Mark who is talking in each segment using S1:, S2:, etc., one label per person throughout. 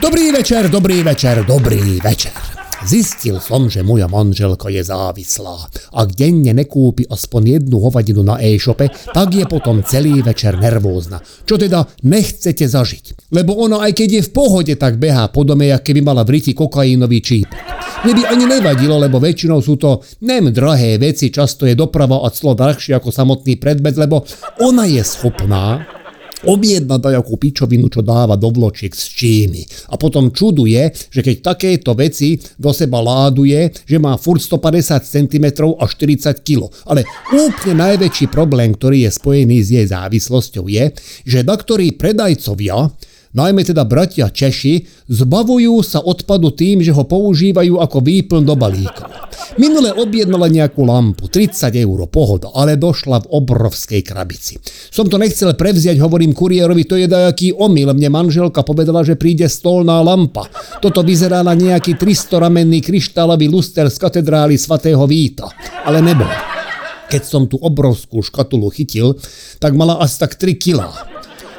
S1: Dobrý večer, dobrý večer, dobrý večer. Zistil som, že moja manželka je závislá. Ak denne nekúpi aspoň jednu hovadinu na e-shope, tak je potom celý večer nervózna. Čo teda nechcete zažiť. Lebo ona aj keď je v pohode, tak behá po dome, jak keby mala v riti kokaínový číp. Mne by ani nevadilo, lebo väčšinou sú to nem drahé veci, často je doprava a clo drahšie ako samotný predmet, lebo ona je schopná objedna dajakú pičovinu, čo dáva do vločiek z Číny. A potom čuduje, že keď takéto veci do seba láduje, že má furt 150 cm a 40 kg. Ale úplne najväčší problém, ktorý je spojený s jej závislosťou je, že doktorí predajcovia najmä teda bratia Češi, zbavujú sa odpadu tým, že ho používajú ako výplň do balíkov. Minule objednala nejakú lampu, 30 eur, pohoda, ale došla v obrovskej krabici. Som to nechcel prevziať, hovorím kuriérovi, to je dajaký omyl. Mne manželka povedala, že príde stolná lampa. Toto vyzerá na nejaký 300-ramenný kryštálový luster z katedrály svatého Víta. Ale nebol. Keď som tú obrovskú škatulu chytil, tak mala asi tak 3 kilá.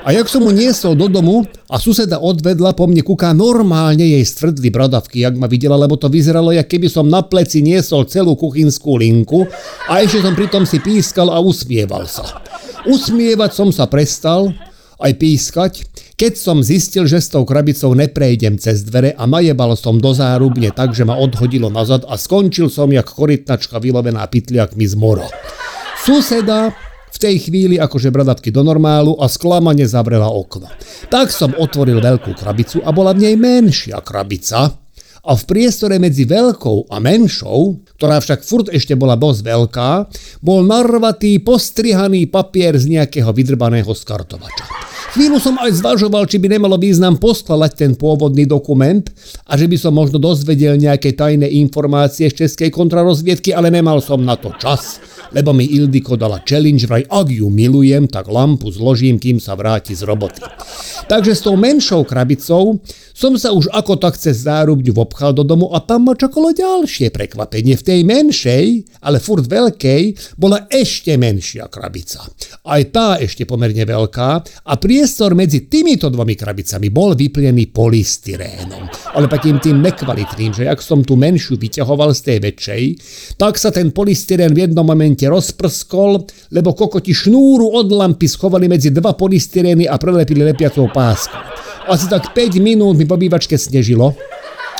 S1: A jak som mu niesol do domu a suseda odvedla po mne kuká, normálne jej stvrdli bradavky, jak ma videla, lebo to vyzeralo, jak keby som na pleci niesol celú kuchynskú linku a ešte som pritom si pískal a usmieval sa. Usmievať som sa prestal, aj pískať, keď som zistil, že s tou krabicou neprejdem cez dvere a najebal som do zárubne tak, že ma odhodilo nazad a skončil som jak korytnačka vylovená pytliakmi z mora. Suseda v tej chvíli akože bradavky do normálu a sklamane zavrela okno. Tak som otvoril veľkú krabicu a bola v nej menšia krabica, a v priestore medzi veľkou a menšou, ktorá však furt ešte bola dosť veľká, bol narvatý postrihaný papier z nejakého vydrbaného skartovača. Chvíľu som aj zvažoval, či by nemalo význam poskladať ten pôvodný dokument a že by som možno dozvedel nejaké tajné informácie z českej kontrarozviedky, ale nemal som na to čas lebo mi Ildiko dala challenge, vraj ak ju milujem, tak lampu zložím, kým sa vráti z roboty. Takže s tou menšou krabicou som sa už ako tak cez zárubňu vobchal do domu a tam ma čakalo ďalšie prekvapenie. V tej menšej, ale furt veľkej, bola ešte menšia krabica. Aj tá ešte pomerne veľká a priestor medzi týmito dvomi krabicami bol vyplnený polystyrénom. Ale takým tým nekvalitným, že ak som tú menšiu vyťahoval z tej väčšej, tak sa ten polystyrén v jednom momente rozprskol, lebo kokoti šnúru od lampy schovali medzi dva polystyrény a prelepili lepiacou pásku. Asi tak 5 minút mi po bývačke snežilo,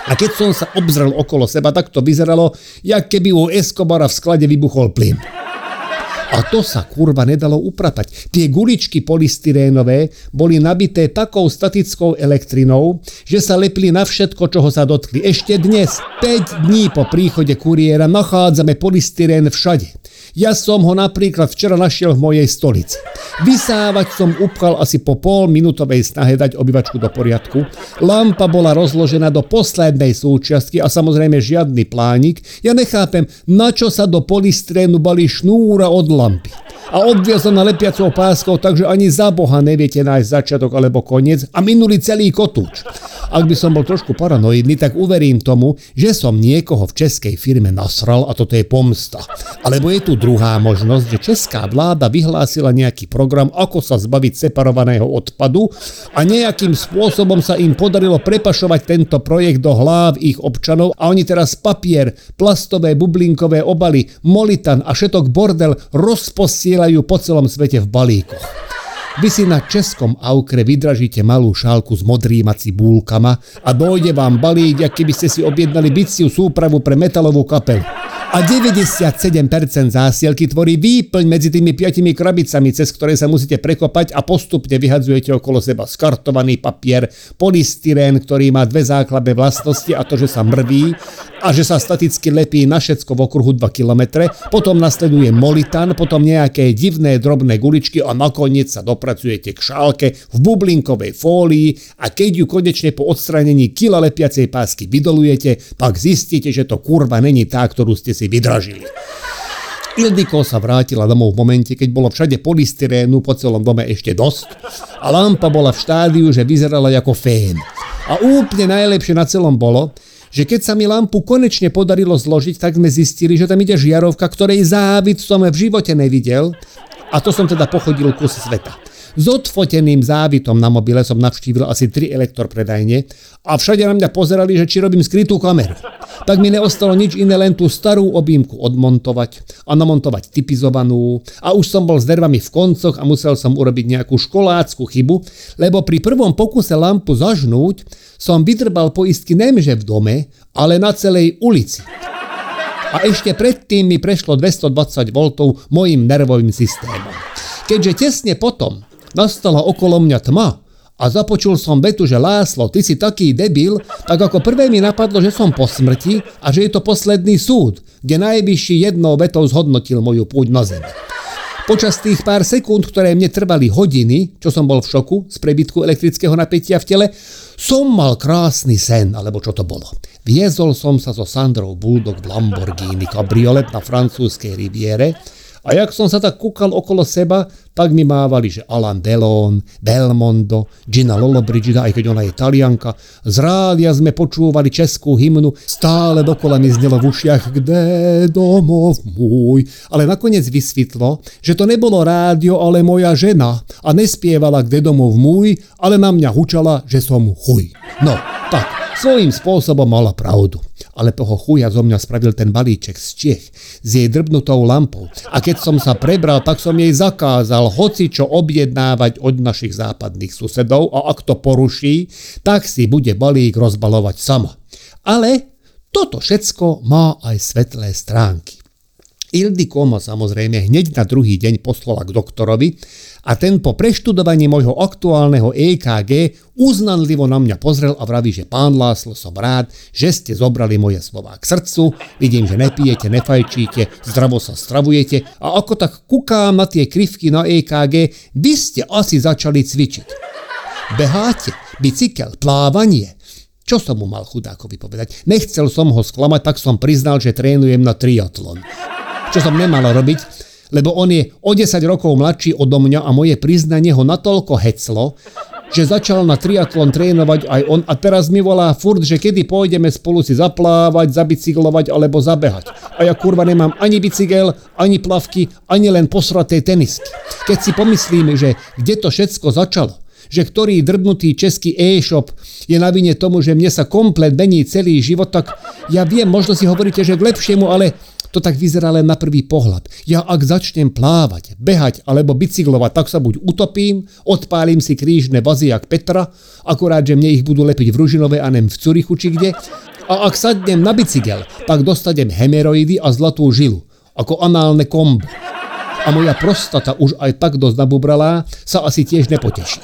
S1: a keď som sa obzrel okolo seba, tak to vyzeralo, jak keby u Escobara v sklade vybuchol plyn. A to sa kurva nedalo upratať. Tie guličky polystyrénové boli nabité takou statickou elektrinou, že sa lepili na všetko, čoho sa dotkli. Ešte dnes, 5 dní po príchode kuriéra, nachádzame polystyrén všade. Ja som ho napríklad včera našiel v mojej stolici. Vysávať som upchal asi po pol minútovej snahe dať obyvačku do poriadku. Lampa bola rozložená do poslednej súčiastky a samozrejme žiadny plánik. Ja nechápem, na čo sa do polystrénu balí šnúra od lampy a obviazaná lepiacou páskou, takže ani za Boha neviete nájsť začiatok alebo koniec a minuli celý kotúč. Ak by som bol trošku paranoidný, tak uverím tomu, že som niekoho v českej firme nasral a toto je pomsta. Alebo je tu druhá možnosť, že česká vláda vyhlásila nejaký program, ako sa zbaviť separovaného odpadu a nejakým spôsobom sa im podarilo prepašovať tento projekt do hlav ich občanov a oni teraz papier, plastové bublinkové obaly, molitan a všetok bordel rozposielajú posielajú po celom svete v balíkoch. Vy si na českom aukre vydražíte malú šálku s modrýma cibúlkama a dojde vám balík, ak keby ste si objednali biciu súpravu pre metalovú kapelu a 97% zásielky tvorí výplň medzi tými piatimi krabicami, cez ktoré sa musíte prekopať a postupne vyhadzujete okolo seba skartovaný papier, polystyrén, ktorý má dve základné vlastnosti a to, že sa mrví a že sa staticky lepí na všetko v okruhu 2 km, potom nasleduje molitan, potom nejaké divné drobné guličky a nakoniec sa dopracujete k šálke v bublinkovej fólii a keď ju konečne po odstranení kila lepiacej pásky vydolujete, pak zistíte, že to kurva není tá, ktorú ste si si vydražili. Ildiko sa vrátila domov v momente, keď bolo všade polystyrénu po celom dome ešte dosť a lampa bola v štádiu, že vyzerala ako fén. A úplne najlepšie na celom bolo, že keď sa mi lampu konečne podarilo zložiť, tak sme zistili, že tam ide žiarovka, ktorej závid som v živote nevidel a to som teda pochodil kus sveta. S odfoteným závitom na mobile som navštívil asi tri elektropredajne a všade na mňa pozerali, že či robím skrytú kameru. Tak mi neostalo nič iné, len tú starú objímku odmontovať a namontovať typizovanú a už som bol s nervami v koncoch a musel som urobiť nejakú školácku chybu, lebo pri prvom pokuse lampu zažnúť som vytrbal poistky nemže v dome, ale na celej ulici. A ešte predtým mi prešlo 220 V mojim nervovým systémom. Keďže tesne potom nastala okolo mňa tma, a započul som vetu, že Láslo, ty si taký debil, tak ako prvé mi napadlo, že som po smrti a že je to posledný súd, kde najvyšší jednou vetou zhodnotil moju púť na zemi. Počas tých pár sekúnd, ktoré mne trvali hodiny, čo som bol v šoku z prebytku elektrického napätia v tele, som mal krásny sen, alebo čo to bolo. Viezol som sa so Sandrou Bulldog v Lamborghini kabriolet na francúzskej riviere, a jak som sa tak kúkal okolo seba, tak mi mávali, že Alan Delon, Belmondo, Gina Lollobrigida, aj keď ona je talianka. Z rádia sme počúvali českú hymnu, stále dokola mi znelo v ušiach, kde domov môj. Ale nakoniec vysvetlo, že to nebolo rádio, ale moja žena a nespievala kde domov môj, ale na mňa hučala, že som chuj. No, tak, svojím spôsobom mala pravdu ale toho chuja zo mňa spravil ten balíček z Čiech s jej drbnutou lampou. A keď som sa prebral, tak som jej zakázal hoci čo objednávať od našich západných susedov a ak to poruší, tak si bude balík rozbalovať sama. Ale toto všetko má aj svetlé stránky. Ildiko ma samozrejme hneď na druhý deň poslala k doktorovi a ten po preštudovaní môjho aktuálneho EKG uznanlivo na mňa pozrel a vraví, že pán Láslo, som rád, že ste zobrali moje slova k srdcu, vidím, že nepijete, nefajčíte, zdravo sa stravujete a ako tak kukám na tie krivky na EKG, vy ste asi začali cvičiť. Beháte, bicykel, plávanie, čo som mu mal chudákovi povedať? Nechcel som ho sklamať, tak som priznal, že trénujem na triatlon čo som nemal robiť, lebo on je o 10 rokov mladší odo mňa a moje priznanie ho natoľko heclo, že začal na triatlon trénovať aj on a teraz mi volá furt, že kedy pôjdeme spolu si zaplávať, zabicyklovať alebo zabehať. A ja kurva nemám ani bicykel, ani plavky, ani len posraté tenisky. Keď si pomyslíme, že kde to všetko začalo, že ktorý drbnutý český e-shop je na vine tomu, že mne sa komplet mení celý život, tak ja viem, možno si hovoríte, že k lepšiemu, ale to tak vyzerá len na prvý pohľad. Ja ak začnem plávať, behať alebo bicyklovať, tak sa buď utopím, odpálim si krížne vazy jak Petra, akorát, že mne ich budú lepiť v Ružinove a nem v Curichu či kde. A ak sadnem na bicykel, tak dostanem hemeroidy a zlatú žilu, ako análne kombo. A moja prostata už aj tak dosť nabubralá sa asi tiež nepoteší.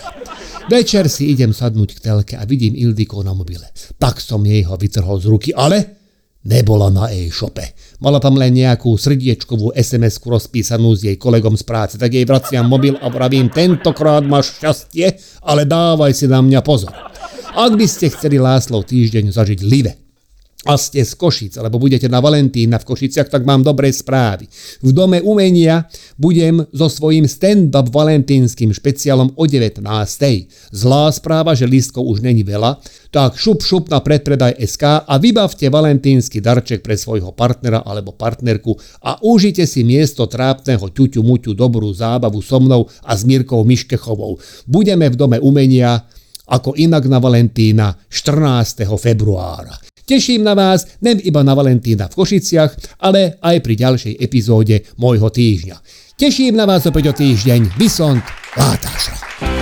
S1: Večer si idem sadnúť k telke a vidím Ildiko na mobile. Tak som jej ho vytrhol z ruky, ale Nebola na e-shope. Mala tam len nejakú srdiečkovú SMS-ku rozpísanú s jej kolegom z práce, tak jej vraciam mobil a vravím, tentokrát máš šťastie, ale dávaj si na mňa pozor. Ak by ste chceli Láslov týždeň zažiť live, a ste z Košic, alebo budete na Valentína v Košiciach, tak mám dobré správy. V Dome umenia budem so svojím stand-up valentínskym špeciálom o 19. Zlá správa, že lístkov už není veľa, tak šup šup na predpredaj SK a vybavte valentínsky darček pre svojho partnera alebo partnerku a užite si miesto trápneho ťuťu muťu dobrú zábavu so mnou a s Mirkou Miškechovou. Budeme v Dome umenia ako inak na Valentína 14. februára. Teším na vás nem iba na Valentína v Košiciach, ale aj pri ďalšej epizóde môjho týždňa. Teším na vás opäť o týždeň. Vysont Látáša.